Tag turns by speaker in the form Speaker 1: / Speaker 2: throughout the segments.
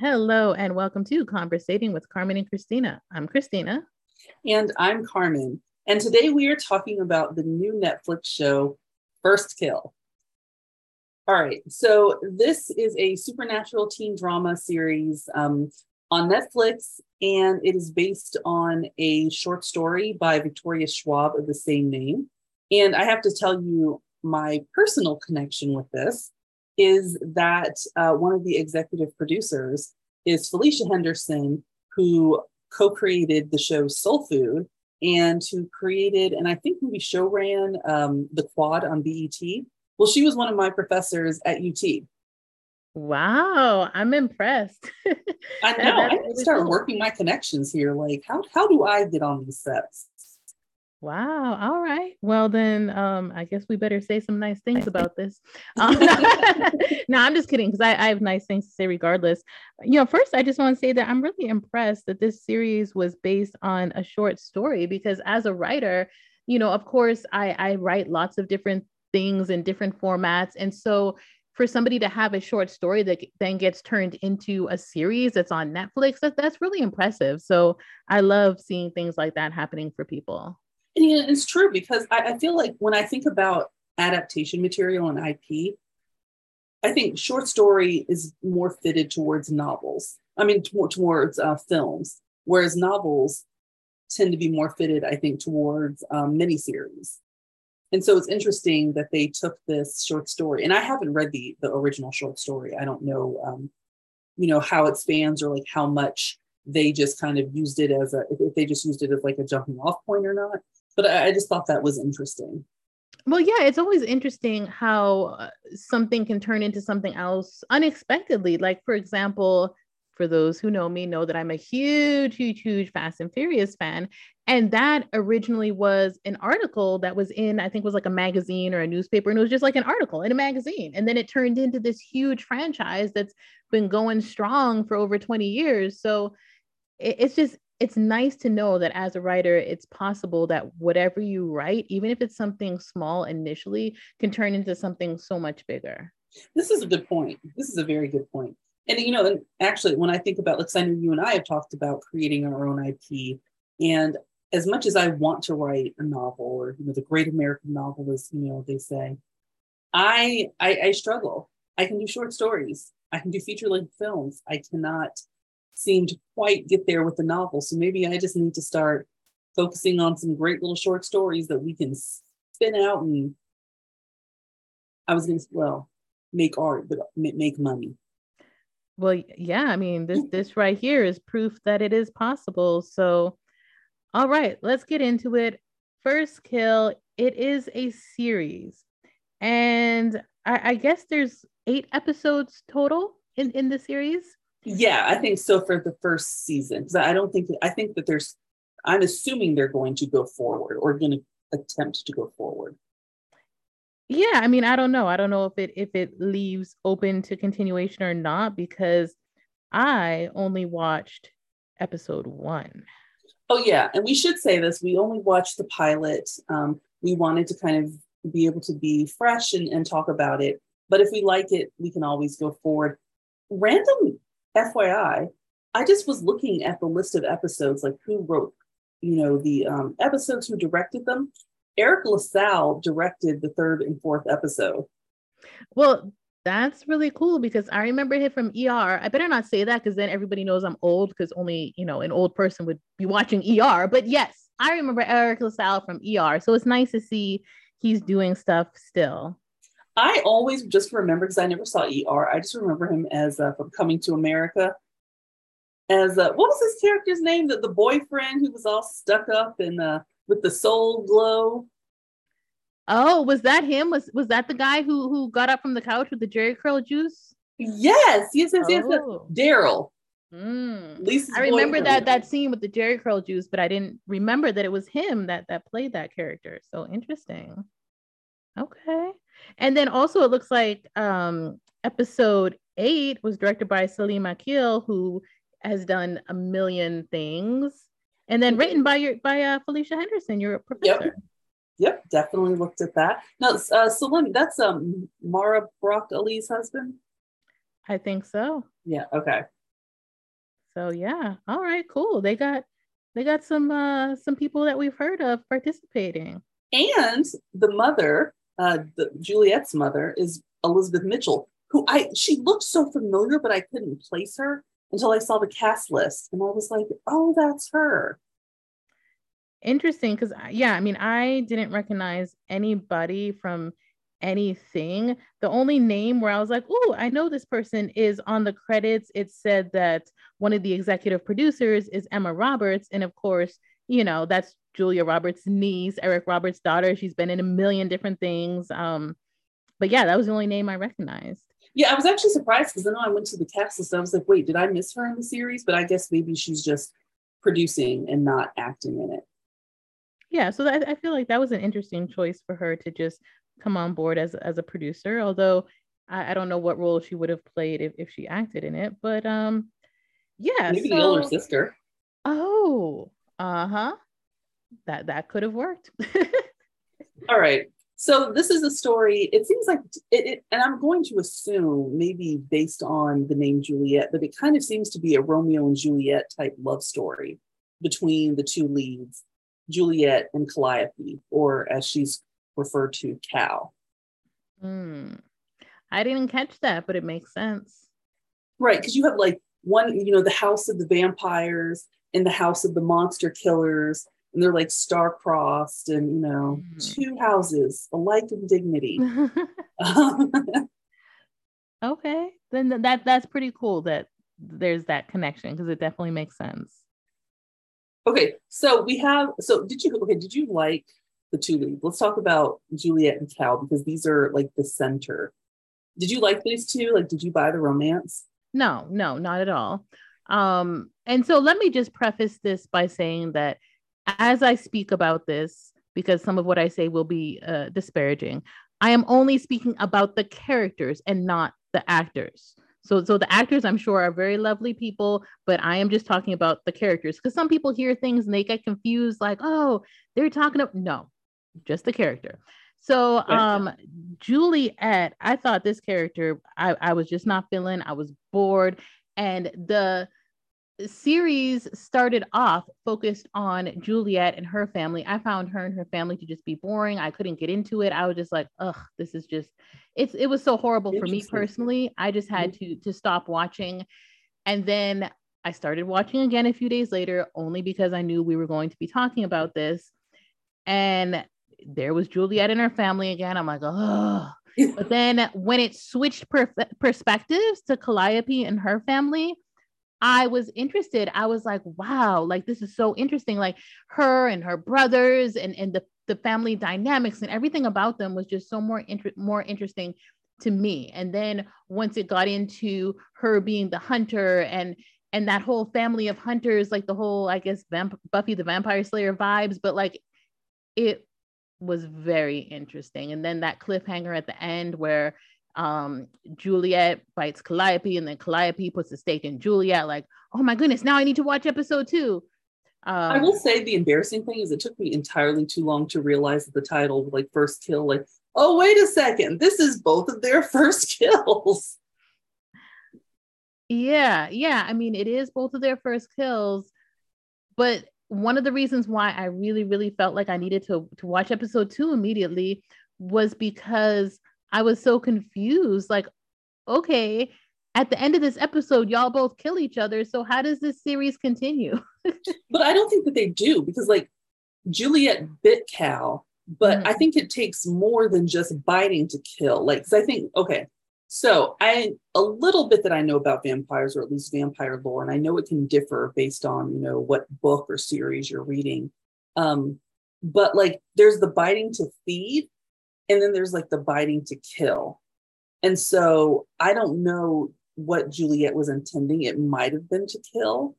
Speaker 1: Hello, and welcome to Conversating with Carmen and Christina. I'm Christina.
Speaker 2: And I'm Carmen. And today we are talking about the new Netflix show, First Kill. All right, so this is a supernatural teen drama series um, on Netflix, and it is based on a short story by Victoria Schwab of the same name. And I have to tell you my personal connection with this is that uh, one of the executive producers is Felicia Henderson, who co created the show Soul Food and who created, and I think maybe show ran um, The Quad on BET. Well, she was one of my professors at UT.
Speaker 1: Wow, I'm impressed.
Speaker 2: I know. I need to start cool. working my connections here. Like, how, how do I get on these sets?
Speaker 1: Wow. All right. Well, then um, I guess we better say some nice things about this. Um, no, I'm just kidding because I, I, have nice things to say regardless. You know, first, I just want to say that I'm really impressed that this series was based on a short story because as a writer, you know, of course, I, I write lots of different things in different formats. And so for somebody to have a short story that then gets turned into a series that's on Netflix, that, that's really impressive. So I love seeing things like that happening for people.
Speaker 2: It's true because I, I feel like when I think about adaptation material and IP, I think short story is more fitted towards novels. I mean, t- towards uh, films, whereas novels tend to be more fitted, I think, towards um, miniseries. And so it's interesting that they took this short story, and I haven't read the the original short story. I don't know, um, you know, how it spans or like how much they just kind of used it as a if they just used it as like a jumping off point or not but I just thought that was interesting.
Speaker 1: Well, yeah, it's always interesting how uh, something can turn into something else unexpectedly. Like, for example, for those who know me, know that I'm a huge, huge, huge Fast and Furious fan. And that originally was an article that was in, I think, was like a magazine or a newspaper. And it was just like an article in a magazine. And then it turned into this huge franchise that's been going strong for over 20 years. So it's just it's nice to know that as a writer, it's possible that whatever you write, even if it's something small initially, can turn into something so much bigger.
Speaker 2: This is a good point. This is a very good point. And you know, and actually, when I think about, like, I know you and I have talked about creating our own IP, and as much as I want to write a novel or you know, the great American novel, as you know, they say, I, I I struggle. I can do short stories. I can do feature length films. I cannot seem to quite get there with the novel. So maybe I just need to start focusing on some great little short stories that we can spin out and I was going to well make art, but make money.
Speaker 1: Well, yeah, I mean this this right here is proof that it is possible. So, all right, let's get into it. First Kill. It is a series, and I, I guess there's eight episodes total in in the series.
Speaker 2: Yeah, I think so for the first season because I don't think that, I think that there's I'm assuming they're going to go forward or going to attempt to go forward.
Speaker 1: Yeah, I mean, I don't know. I don't know if it if it leaves open to continuation or not because I only watched episode one.
Speaker 2: Oh yeah, and we should say this: we only watched the pilot. Um, we wanted to kind of be able to be fresh and, and talk about it. But if we like it, we can always go forward. Random FYI, I just was looking at the list of episodes, like who wrote, you know, the um, episodes, who directed them. Eric LaSalle directed the third and fourth episode.
Speaker 1: Well, that's really cool because I remember him from ER. I better not say that because then everybody knows I'm old because only, you know, an old person would be watching ER. But yes, I remember Eric LaSalle from ER. So it's nice to see he's doing stuff still.
Speaker 2: I always just remember because I never saw ER. I just remember him as uh, from Coming to America. As uh, what was his character's name? That the boyfriend who was all stuck up and uh, with the Soul Glo.
Speaker 1: Oh, was that him? Was was that the guy who who got up from the couch with the Jheri curl juice?
Speaker 2: Yes, yes, yes, yes. Oh. Darryl.
Speaker 1: Mm. I remember boyfriend. that that scene with the Jheri curl juice, but I didn't remember that it was him that that played that character. So interesting. Okay. And then also it looks like um, episode eight was directed by Salim Akil, who has done a million things, and then written by your by uh, Felicia Henderson, your professor.
Speaker 2: Yep. Yep, definitely looked at that. No, uh, Salim, that's um Mara Brock Akil's husband.
Speaker 1: I think so.
Speaker 2: Yeah. Okay.
Speaker 1: So yeah, all right, cool. They got they got some uh some people that we've heard of participating.
Speaker 2: And the mother, uh the Juliet's mother is Elizabeth Mitchell, who I she looked so familiar, but I couldn't place her until I saw the cast list. And I was like, oh, that's her.
Speaker 1: Interesting, because yeah, I mean, I didn't recognize anybody from anything. The only name where I was like, oh, I know this person is on the credits. It said that one of the executive producers is Emma Roberts. And of course, you know, that's Julia Roberts' niece, Eric Roberts' daughter. She's been in a million different things. Um, but yeah, that was the only name I recognized.
Speaker 2: Yeah, I was actually surprised because then I went to the cast list. I was like, wait, did I miss her in the series? But I guess maybe she's just producing and not acting in it.
Speaker 1: Yeah, so that, I feel like that was an interesting choice for her to just come on board as as a producer. Although I, I don't know what role she would have played if, if she acted in it, but um, yeah,
Speaker 2: maybe so, the older sister.
Speaker 1: Oh, uh huh. That that could have worked.
Speaker 2: All right. So this is a story. It seems like it, it, and I'm going to assume maybe based on the name Juliet, but it kind of seems to be a Romeo and Juliet type love story between the two leads, Juliet and Calliope, or as she's referred to Cal.
Speaker 1: Hmm. I didn't catch that, but it makes sense.
Speaker 2: Right, because you have like one, you know, the house of the vampires and the house of the monster killers, and they're like star-crossed, and you know, mm. two houses alike in dignity.
Speaker 1: okay, then that that's pretty cool that there's that connection because it definitely makes sense.
Speaker 2: Okay, so we have. So did you? Okay, did you like the two leads. Let's talk about Juliet and Cal because these are like the center. Did you like these two? Like, did you buy the romance?
Speaker 1: No, no, not at all. Um, and so let me just preface this by saying that as I speak about this, because some of what I say will be uh, disparaging, I am only speaking about the characters and not the actors. So, so the actors, I'm sure, are very lovely people, but I am just talking about the characters because some people hear things and they get confused, like, oh, they're talking about no, just the character. So um Juliet, I thought this character I, I was just not feeling. I was bored. And the series started off focused on Juliet and her family. I found her and her family to just be boring. I couldn't get into it. I was just like, ugh, this is just it's it was so horrible for me personally. I just had mm-hmm. to to stop watching. And then I started watching again a few days later, only because I knew we were going to be talking about this. And there was Juliet and her family again. I'm like, oh. but then when it switched per- perspectives to Calliope and her family, I was interested. I was like, wow, like this is so interesting. Like her and her brothers and, and the, the family dynamics and everything about them was just so more inter- more interesting to me. And then once it got into her being the hunter and and that whole family of hunters, like the whole, I guess, Vamp- Buffy the Vampire Slayer vibes, but like it was very interesting. And then that cliffhanger at the end where um Juliet bites Calliope and then Calliope puts a stake in Juliet, like, oh my goodness, now I need to watch episode two.
Speaker 2: Um, I will say the embarrassing thing is it took me entirely too long to realize that the title, like first kill, like, oh, wait a second, this is both of their first kills.
Speaker 1: Yeah, yeah. I mean, it is both of their first kills, but one of the reasons why I really, really felt like I needed to, to watch episode two immediately was because I was so confused. Like, okay, at the end of this episode, y'all both kill each other. So how does this series continue?
Speaker 2: but I don't think that they do because, like, Juliet bit Cal, but mm-hmm. I think it takes more than just biting to kill. Like, because I think, okay, so I a little bit that I know about vampires, or at least vampire lore, and I know it can differ based on you know what book or series you're reading. Um, but like there's the biting to feed, and then there's like the biting to kill. And so I don't know what Juliet was intending. It might have been to kill,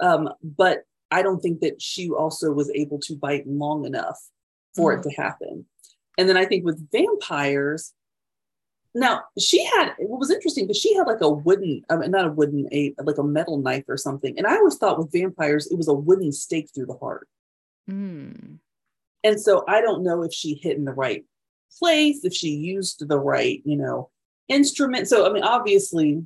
Speaker 2: um, but I don't think that she also was able to bite long enough for mm. it to happen. And then I think with vampires, now she had what was interesting because she had like a wooden, I mean, not a wooden, a like a metal knife or something. And I always thought with vampires it was a wooden stake through the heart. Mm. And so I don't know if she hit in the right place, if she used the right, you know, instrument. So I mean, obviously,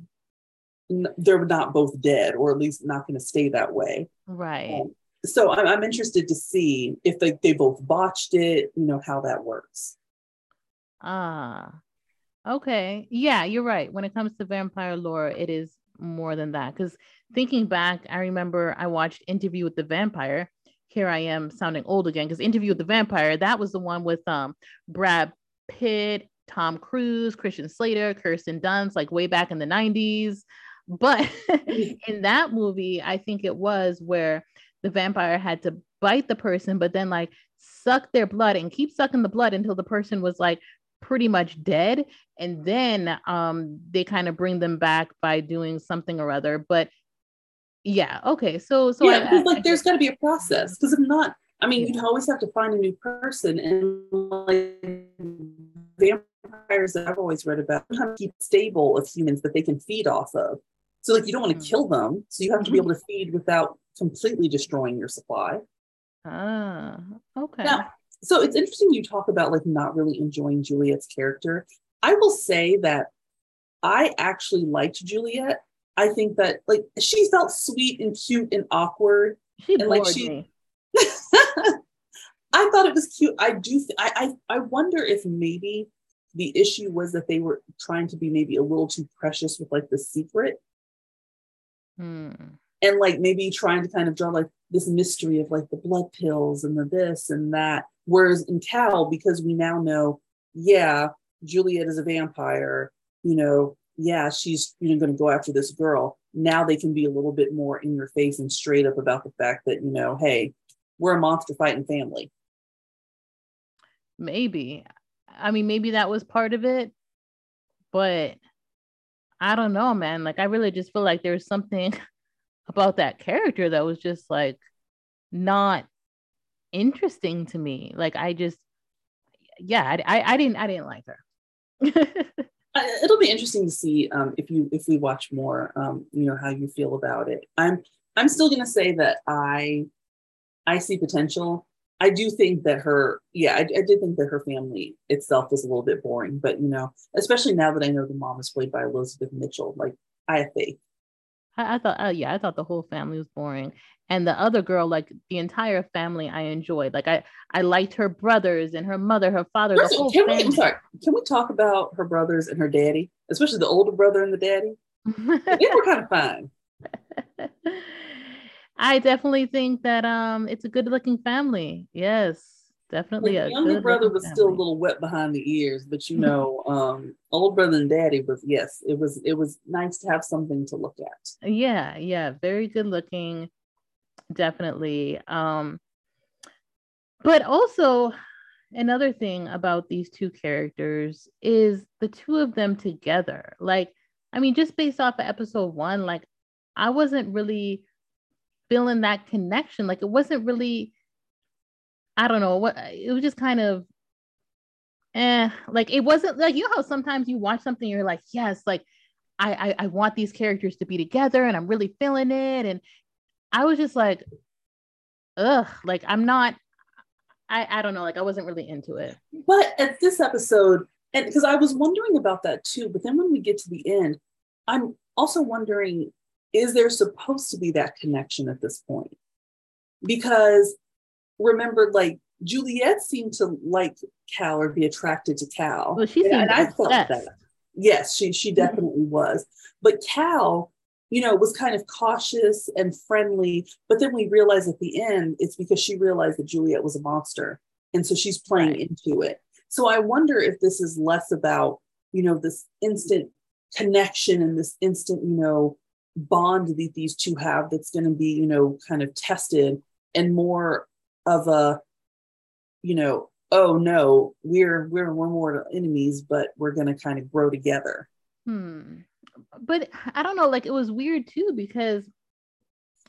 Speaker 2: they're not both dead, or at least not going to stay that way.
Speaker 1: Right.
Speaker 2: Um, so I'm, I'm interested to see if they, they both botched it, you know, how that works.
Speaker 1: Ah, okay. Yeah, you're right. When it comes to vampire lore, it is more than that. Because thinking back, I remember I watched Interview with the Vampire. Here I am sounding old again because Interview with the Vampire, that was the one with um Brad Pitt, Tom Cruise, Christian Slater, Kirsten Dunst, like way back in the 90s. But in that movie, I think it was where the vampire had to bite the person, but then like suck their blood and keep sucking the blood until the person was like pretty much dead. And then um they kind of bring them back by doing something or other. But yeah, okay. So so
Speaker 2: yeah, I, I, like there's gotta be a process because if not, I mean, yeah. you'd always have to find a new person and like vampires that I've always read about keep stable of humans that they can feed off of. So like you don't want to mm. kill them. So you have to be mm-hmm. able to feed without completely destroying your supply.
Speaker 1: Ah, okay.
Speaker 2: Now, so it's interesting you talk about like not really enjoying Juliet's character. I will say that I actually liked Juliet. I think that like she felt sweet and cute and awkward.
Speaker 1: She
Speaker 2: and
Speaker 1: like she me.
Speaker 2: I thought it was cute. I do I, I I wonder if maybe the issue was that they were trying to be maybe a little too precious with like the secret
Speaker 1: Hmm.
Speaker 2: And like maybe trying to kind of draw like this mystery of like the blood pills and the this and that. Whereas in Cal, because we now know, yeah, Juliet is a vampire, you know, yeah, she's you know going to go after this girl. Now they can be a little bit more in your face and straight up about the fact that, you know, hey, we're a monster fighting family.
Speaker 1: Maybe. I mean, maybe that was part of it, but I don't know, man. Like I really just feel like there's something about that character that was just like not interesting to me. Like I just yeah, I I, I didn't I didn't like her.
Speaker 2: It'll be interesting to see um, if you if we watch more, um, you know, how you feel about it. I'm I'm still gonna say that I I see potential I do think that her, yeah, I, I did think that her family itself was a little bit boring, but you know, especially now that I know the mom is played by Elizabeth Mitchell, like I have faith.
Speaker 1: I, I thought, uh, yeah, I thought the whole family was boring, and the other girl, like the entire family, I enjoyed. Like I, I liked her brothers and her mother, her father. The whole
Speaker 2: can family. we? I'm sorry. Can we talk about her brothers and her daddy, especially the older brother and the daddy? they were kind of fine.
Speaker 1: I definitely think that um it's a good looking family. Yes, definitely.
Speaker 2: The younger brother was family. still a little wet behind the ears, but you know, um, old brother and daddy was yes, it was it was nice to have something to look at.
Speaker 1: Yeah, yeah, very good looking, definitely. Um, but also another thing about these two characters is the two of them together. Like, I mean, just based off of episode one, like I wasn't really feeling that connection. Like it wasn't really, I don't know what it was just kind of eh, like it wasn't like you know how sometimes you watch something, you're like, yes, like I, I I want these characters to be together and I'm really feeling it. And I was just like, ugh, like I'm not I, I don't know, like I wasn't really into it.
Speaker 2: But at this episode, and because I was wondering about that too, but then when we get to the end, I'm also wondering is there supposed to be that connection at this point? Because remember, like Juliet seemed to like Cal or be attracted to Cal.
Speaker 1: Well, she seemed and, and I felt that.
Speaker 2: Yes, she she mm-hmm. definitely was. But Cal, you know, was kind of cautious and friendly. But then we realize at the end, it's because she realized that Juliet was a monster, and so she's playing right. into it. So I wonder if this is less about you know this instant connection and this instant you know bond that these two have that's going to be you know kind of tested and more of a you know oh no we're we're we're more enemies but we're going to kind of grow together.
Speaker 1: Hmm. But i don't know like it was weird too because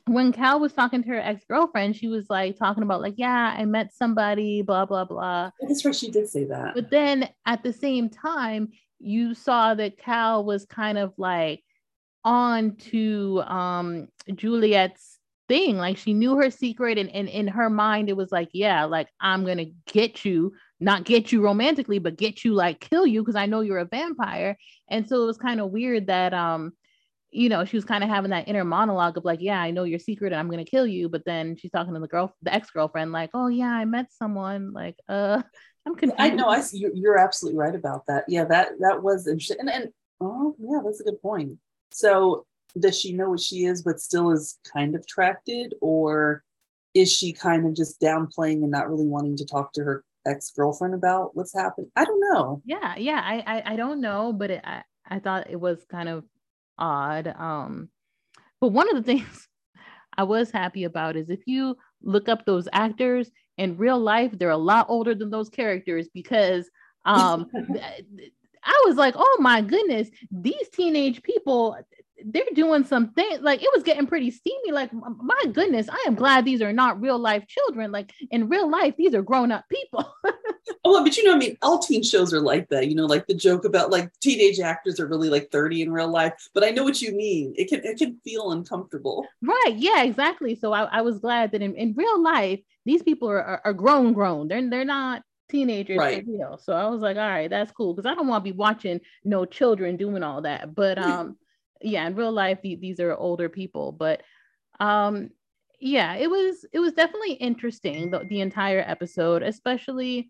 Speaker 1: when cal was talking to her ex-girlfriend she was like talking about like yeah i met somebody blah blah blah.
Speaker 2: That's right she did say that.
Speaker 1: But then at the same time you saw that cal was kind of like on to um Juliet's thing. Like she knew her secret, and, and in her mind, it was like, yeah, like I'm gonna get you, not get you romantically, but get you like kill you because I know you're a vampire. And so it was kind of weird that um you know, she was kind of having that inner monologue of like, yeah, I know your secret and I'm gonna kill you. But then she's talking to the girl, the ex-girlfriend, like, oh yeah, I met someone. Like, uh, I'm confused.
Speaker 2: I know. I you're, you're absolutely right about that. Yeah, that that was interesting. And and oh yeah, that's a good point. So does she know what she is, but still is kind of attracted, or is she kind of just downplaying and not really wanting to talk to her ex-girlfriend about what's happened? I don't know.
Speaker 1: Yeah, yeah, I I, I don't know, but it, I I thought it was kind of odd. Um, but one of the things I was happy about is if you look up those actors in real life, they're a lot older than those characters because um I was like, oh my goodness, these teenage people, they're doing some things like it was getting pretty steamy. Like, my goodness, I am glad these are not real life children. Like in real life, these are grown up people.
Speaker 2: oh, but you know, I mean, all teen shows are like that. You know, like the joke about like teenage actors are really like 30 in real life. But I know what you mean. It can it can feel uncomfortable.
Speaker 1: Right. Yeah, exactly. So I, I was glad that in, in real life, these people are, are, are grown, grown. They're they're not teenagers right. real. So I was like, all right, that's cool. Cause I don't want to be watching no children doing all that. But um, yeah, in real life, the, these are older people. But um, yeah, it was it was definitely interesting the, the entire episode, especially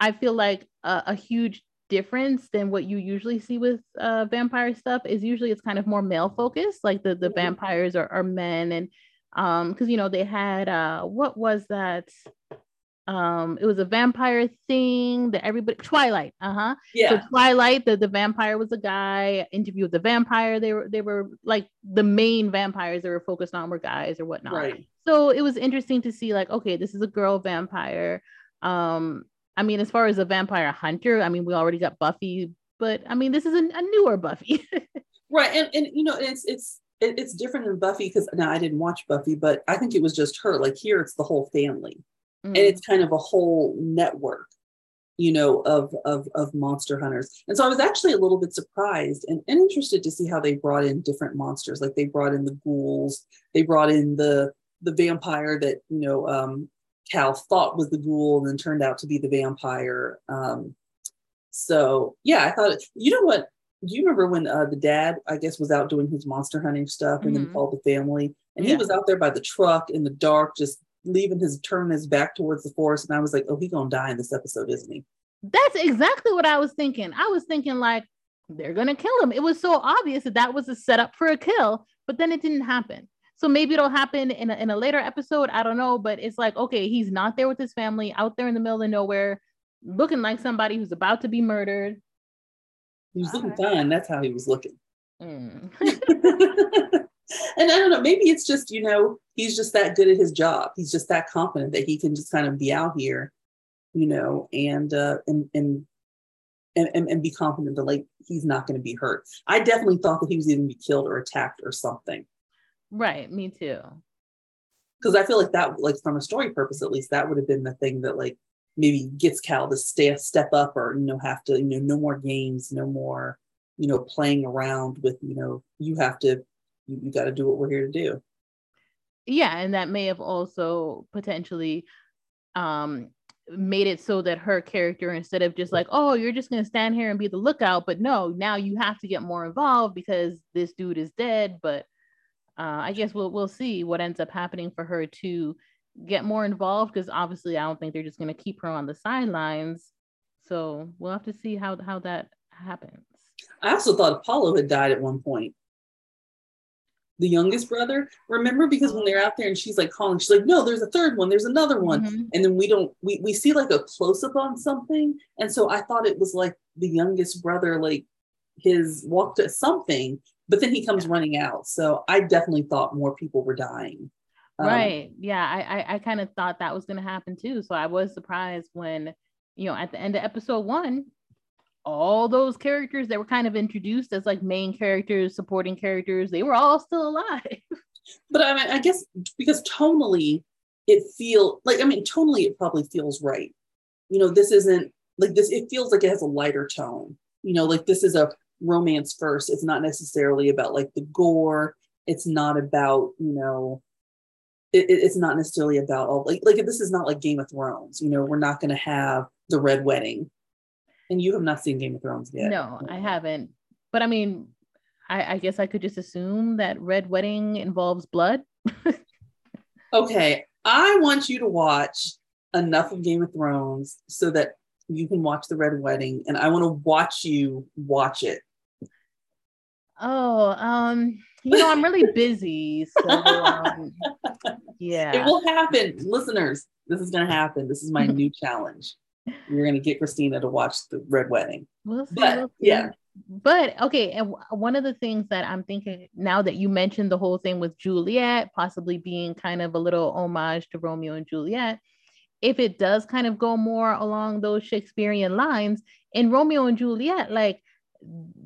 Speaker 1: I feel like a, a, huge difference than what you usually see with uh, vampire stuff is usually it's kind of more male focused. Like the the mm-hmm. vampires are, are men and um because you know they had uh what was that um it was a vampire thing that everybody twilight uh-huh. Yeah. So twilight the, the vampire was a guy interview with the vampire they were they were like the main vampires they were focused on were guys or whatnot. Right. So it was interesting to see like okay this is a girl vampire. Um i mean as far as a vampire hunter i mean we already got buffy but i mean this is a, a newer buffy.
Speaker 2: Right and and you know it's it's it's different than buffy because now i didn't watch buffy but i think it was just her like here it's the whole family mm. and it's kind of a whole network you know of of of monster hunters and so i was actually a little bit surprised and, and interested to see how they brought in different monsters like they brought in the ghouls they brought in the the vampire that you know um cal thought was the ghoul and then turned out to be the vampire um so yeah i thought you know what do you remember when uh, the dad i guess was out doing his monster hunting stuff and mm-hmm. then called the family and yeah. he was out there by the truck in the dark just leaving his turn his back towards the forest, and I was like, oh, he gonna die in this episode, isn't he?
Speaker 1: That's exactly what I was thinking. I was thinking like they're gonna kill him. It was so obvious that that was a setup for a kill, but then it didn't happen. So maybe it'll happen in a, in a later episode. I don't know, but it's like okay, he's not there with his family, out there in the middle of nowhere, looking like somebody who's about to be murdered.
Speaker 2: He was looking fine. That's how he was looking. Mm. and I don't know, maybe it's just, you know, he's just that good at his job. He's just that confident that he can just kind of be out here, you know, and uh and and and, and, be confident that like he's not going to be hurt. I definitely thought that he was even be killed or attacked or something.
Speaker 1: Right, me too.
Speaker 2: Because I feel like that, like from a story purpose at least, that would have been the thing that like maybe gets Cal to stay step up or you know have to you know no more games, no more you know playing around with you know you have to you, you got to do what we're here to do.
Speaker 1: Yeah and that may have also potentially um made it so that her character instead of just like oh you're just going to stand here and be the lookout but no now you have to get more involved because this dude is dead but uh, i guess we'll we'll see what ends up happening for her to get more involved because obviously i don't think they're just going to keep her on the sidelines. So we'll have to see how how that happens.
Speaker 2: I also thought apollo had died at one point the youngest brother. Remember, because when they're out there and she's like calling, she's like, "No, there's a third one. There's another one." Mm-hmm. And then we don't we we see like a close up on something, and so I thought it was like the youngest brother, like his walked to something, but then he comes running out. So I definitely thought more people were dying.
Speaker 1: Um, right. Yeah. I I, I kind of thought that was going to happen too. So I was surprised when you know at the end of episode one all those characters that were kind of introduced as like main characters, supporting characters, they were all still alive.
Speaker 2: but I mean, I guess because tonally it feel like I mean tonally it probably feels right. You know, this isn't like this, it feels like it has a lighter tone. You know, like this is a romance first. It's not necessarily about like the gore. It's not about, you know, it, it's not necessarily about all like like this is not like Game of Thrones. You know, we're not gonna have the red wedding and you have not seen Game of Thrones yet.
Speaker 1: No, I haven't. But I mean, I, I, guess I could just assume that Red Wedding involves blood.
Speaker 2: okay, I want you to watch enough of Game of Thrones so that you can watch the Red Wedding, and I want to watch you watch it.
Speaker 1: Oh, um, you know, I'm really busy. So um, yeah.
Speaker 2: It will happen. Listeners, this is gonna happen. This is my new challenge. We're gonna get Christina to watch the Red Wedding. We'll see, but we'll yeah.
Speaker 1: But okay, and one of the things that I'm thinking now that you mentioned the whole thing with Juliet possibly being kind of a little homage to Romeo and Juliet, if it does kind of go more along those Shakespearean lines in Romeo and Juliet, like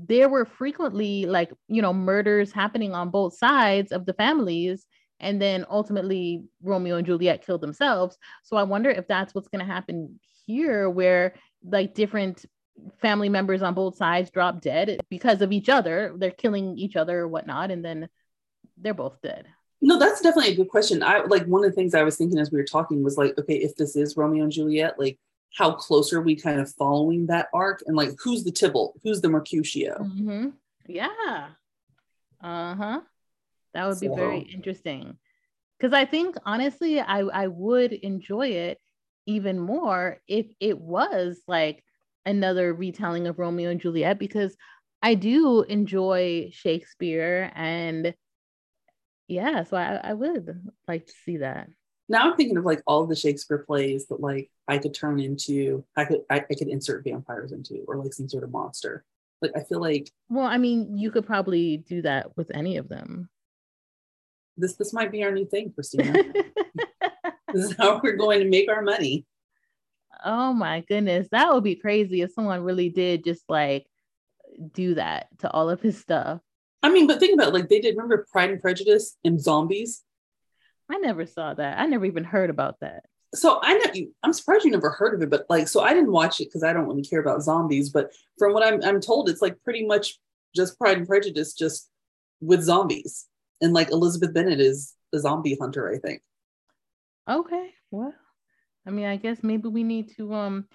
Speaker 1: there were frequently like you know murders happening on both sides of the families and then ultimately romeo and juliet killed themselves so i wonder if that's what's going to happen here where like different family members on both sides drop dead because of each other they're killing each other or whatnot and then they're both dead
Speaker 2: no that's definitely a good question i like one of the things i was thinking as we were talking was like okay if this is romeo and juliet like how close are we kind of following that arc and like who's the Tybalt, who's the Mercutio?
Speaker 1: Mm-hmm. Yeah. Uh huh. That would so. be very interesting. Because I think honestly, I I would enjoy it even more if it was like another retelling of Romeo and Juliet because I do enjoy Shakespeare and yeah, so I, I would like to see that
Speaker 2: now I'm thinking of like all the Shakespeare plays that like I could turn into, I could I, I, could insert vampires into, or like some sort of monster. Like I feel like.
Speaker 1: Well, I mean, you could probably do that with any of them.
Speaker 2: This this might be our new thing, Christina. This is how we're going to make our money.
Speaker 1: Oh my goodness, that would be crazy if someone really did just like do that to all of his stuff.
Speaker 2: I mean, but think about it, like they did. Remember Pride and Prejudice and Zombies?
Speaker 1: I never saw that. I never even heard about that.
Speaker 2: So I know you, I'm surprised you never heard of it, but like, so I didn't watch it because I don't really care about zombies. But from what I'm, I'm told, it's like pretty much just Pride and Prejudice, just with zombies. And like Elizabeth Bennet is a zombie hunter, I think.
Speaker 1: Okay. Well, I mean, I guess maybe we need to um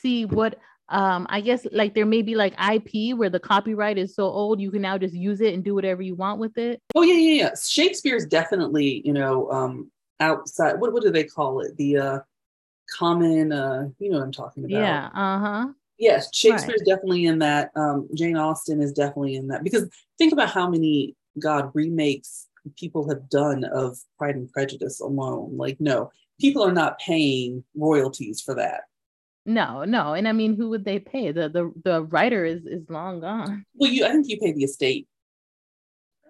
Speaker 1: see what um i guess like there may be like ip where the copyright is so old you can now just use it and do whatever you want with it
Speaker 2: oh yeah yeah yeah shakespeare's definitely you know um outside what, what do they call it the uh common uh you know what i'm talking about
Speaker 1: yeah uh-huh
Speaker 2: yes shakespeare's right. definitely in that um jane austen is definitely in that because think about how many god remakes people have done of pride and prejudice alone like no people are not paying royalties for that
Speaker 1: no, no, and I mean, who would they pay? The the the writer is is long gone.
Speaker 2: Well, you I think you pay the estate.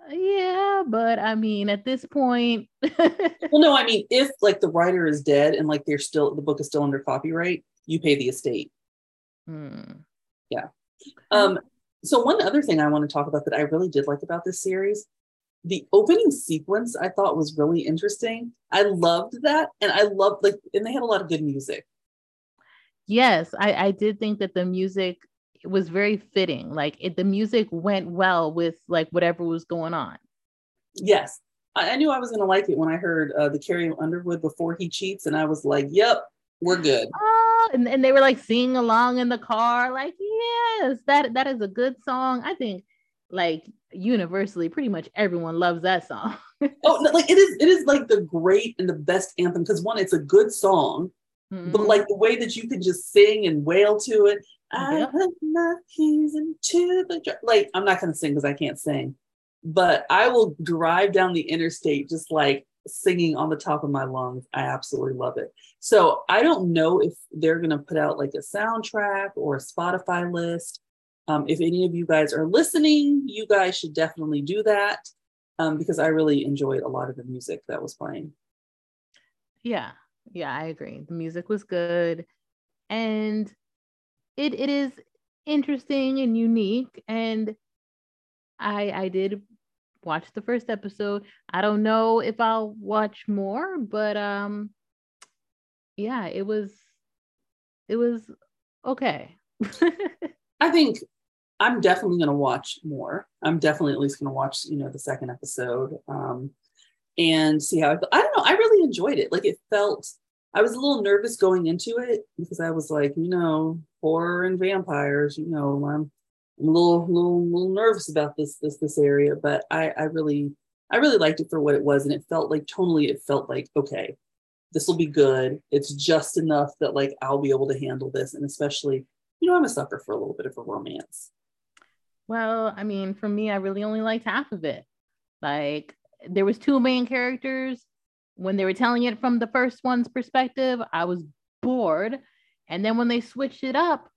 Speaker 1: Yeah, but I mean, at this point.
Speaker 2: well, no, I mean, if like the writer is dead and like they're still the book is still under copyright, you pay the estate. Hmm. Yeah. Um. So one other thing I want to talk about that I really did like about this series the opening sequence I thought was really interesting. I loved that. And I loved like, and they had a lot of good music
Speaker 1: yes, I, I did think that the music was very fitting. Like it, the music went well with like whatever was going on.
Speaker 2: Yes, I, I knew I was going to like it when I heard uh, the Carrie Underwood before he cheats, and I was like, "Yep, we're good."
Speaker 1: Oh, and, and they were like singing along in the car, like, "Yes, that that is a good song." I think like universally, pretty much everyone loves that song.
Speaker 2: oh, no, like it is, it is like the great and the best anthem because one, it's a good song Mm-hmm. But like the way that you can just sing and wail to it, I put my keys into the dr-. like I'm not gonna sing because I can't sing, but I will drive down the interstate just like singing on the top of my lungs. I absolutely love it. So I don't know if they're gonna put out like a soundtrack or a Spotify list. Um, if any of you guys are listening, you guys should definitely do that um, because I really enjoyed a lot of the music that was playing.
Speaker 1: Yeah, yeah, I agree. The music was good. And it it is interesting and unique. And I I did watch the first episode. I don't know if I'll watch more, but um yeah, it was it was okay.
Speaker 2: I think I'm definitely going to watch more. I'm definitely at least going to watch, you know, the second episode. Um, and see how I feel. I don't know. I really enjoyed it. Like it felt, I was a little nervous going into it because I was like, you know, horror and vampires, you know, I'm I'm a little, little, little nervous about this, this, this area, but I, I really, I really liked it for what it was, and it felt like tonally, it felt like okay, this will be good. It's just enough that like I'll be able to handle this, and especially, you know, I'm a sucker for a little bit of a romance.
Speaker 1: Well, I mean, for me, I really only liked half of it. Like there was two main characters. When they were telling it from the first one's perspective, I was bored. And then when they switched it up,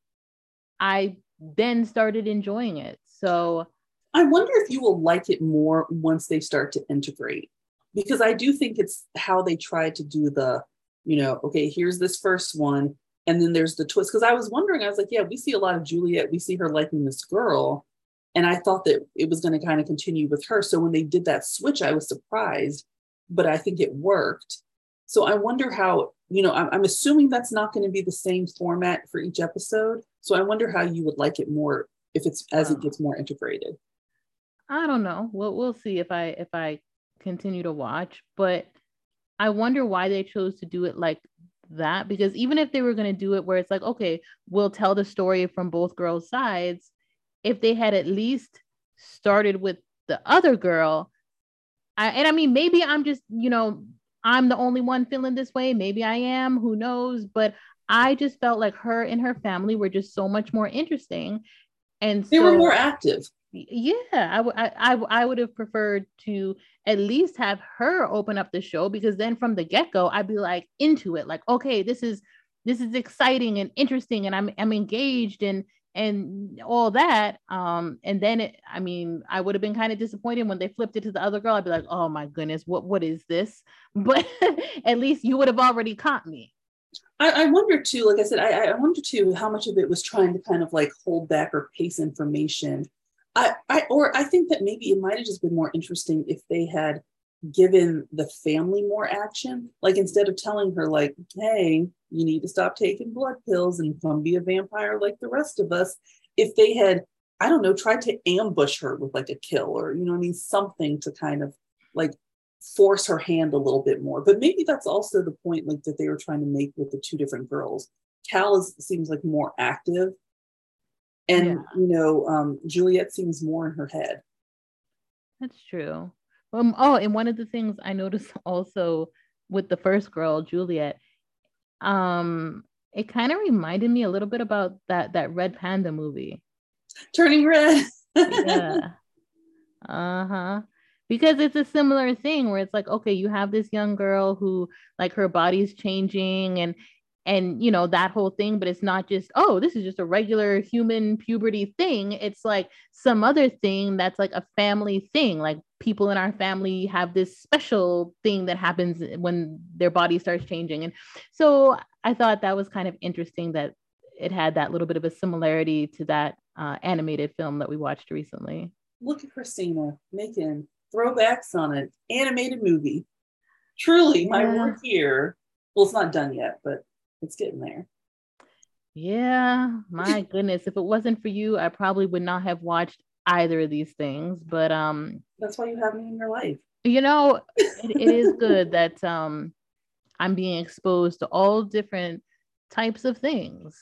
Speaker 1: I then started enjoying it. So
Speaker 2: I wonder if you will like it more once they start to integrate. Because I do think it's how they try to do the, you know, okay, here's this first one. And then there's the twist. Because I was wondering, I was like, yeah, we see a lot of Juliet. We see her liking this girl. And I thought that it was going to kind of continue with her. So when they did that switch, I was surprised, but I think it worked. So I wonder how, you know, I'm, I'm assuming that's not going to be the same format for each episode. So I wonder how you would like it more if it's as it gets more integrated.
Speaker 1: I don't know. We'll we'll see if I if I continue to watch, but I wonder why they chose to do it like that because even if they were going to do it where it's like okay, we'll tell the story from both girls' sides, if they had at least started with the other girl, I, and I mean, maybe I'm just, you know, I'm the only one feeling this way. Maybe I am, who knows? But I just felt like her and her family were just so much more interesting. And
Speaker 2: they so, were more active.
Speaker 1: Yeah, I, w- I, I, I would have preferred to at least have her open up the show because then from the get go, I'd be like into it. Like, okay, this is this is exciting and interesting, and I'm I'm engaged and and all that. Um, and then it, I mean, I would have been kind of disappointed when they flipped it to the other girl. I'd be like, oh my goodness, what what is this? But at least you would have already caught me.
Speaker 2: I, I wonder too, like I said, I, I wonder too how much of it was trying to kind of like hold back or pace information. I, I or I think that maybe it might have just been more interesting if they had given the family more action. Like instead of telling her, like, hey, you need to stop taking blood pills and come be a vampire like the rest of us. If they had, I don't know, tried to ambush her with like a kill or, you know, I mean, something to kind of like force her hand a little bit more. But maybe that's also the point like that they were trying to make with the two different girls. Cal is, seems like more active. And yeah. you know, um, Juliet seems more in her head.
Speaker 1: That's true. Um, oh, and one of the things I noticed also with the first girl, Juliet, um, it kind of reminded me a little bit about that that Red Panda movie.
Speaker 2: Turning red.
Speaker 1: yeah. Uh-huh. Because it's a similar thing where it's like, okay, you have this young girl who like her body's changing and and you know that whole thing but it's not just oh this is just a regular human puberty thing. It's like some other thing that's like a family thing like people in our family have this special thing that happens when their body starts changing and so i thought that was kind of interesting that it had that little bit of a similarity to that uh, animated film that we watched recently.
Speaker 2: Look at christina making throwbacks on an animated movie. Truly my work here well it's not done yet but it's getting there.
Speaker 1: Yeah, my goodness. If it wasn't for you, I probably would not have watched either of these things. But um
Speaker 2: that's why you have me in your life.
Speaker 1: You know, it, it is good that um I'm being exposed to all different types of things.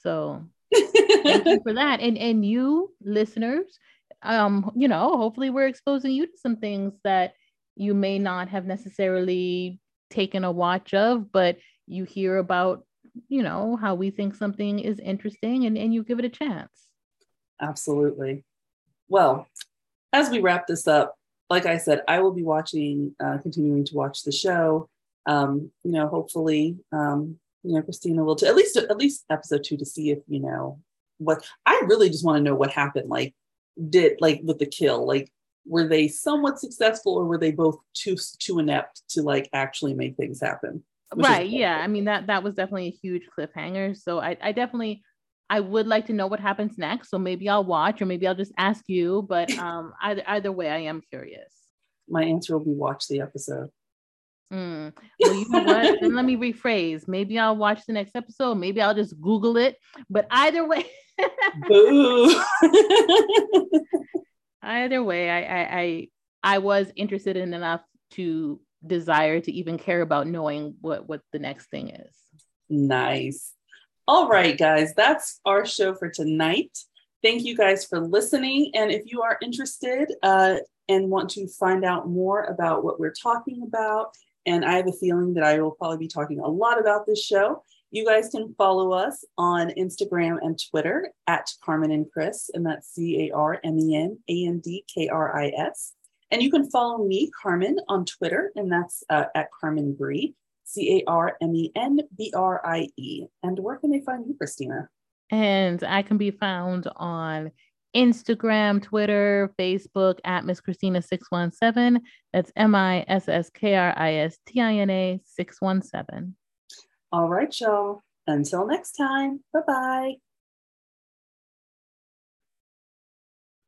Speaker 1: So thank you for that. And and you listeners, um, you know, hopefully we're exposing you to some things that you may not have necessarily taken a watch of, but you hear about, you know, how we think something is interesting and, and you give it a chance.
Speaker 2: Absolutely. Well, as we wrap this up, like I said, I will be watching, uh, continuing to watch the show. Um, you know, hopefully, um, you know, Christina will t- at least at least episode two to see if you know what. I really just want to know what happened. Like, did like with the kill, like were they somewhat successful or were they both too too inept to like actually make things happen?
Speaker 1: right yeah i mean that that was definitely a huge cliffhanger so I, I definitely i would like to know what happens next so maybe i'll watch or maybe i'll just ask you but um either either way i am curious
Speaker 2: my answer will be watch the episode
Speaker 1: mm. well you know what then let me rephrase maybe i'll watch the next episode maybe i'll just google it but either way either way I, I i i was interested in enough to desire to even care about knowing what what the next thing is.
Speaker 2: Nice. All right guys that's our show for tonight. Thank you guys for listening. And if you are interested uh, and want to find out more about what we're talking about, and I have a feeling that I will probably be talking a lot about this show, you guys can follow us on Instagram and Twitter at Carmen and Kris, and that's C A R M E N A N D K R I S. And you can follow me, Carmen, on Twitter, and that's uh, at Carmen Brie, C A R M E N B R I E. And where can they find you, Kristina?
Speaker 1: And I can be found on Instagram, Twitter, Facebook at Miss Kristina 617. That's M I S S K R I S T I N A 617.
Speaker 2: All right, y'all. Until next time. Bye bye.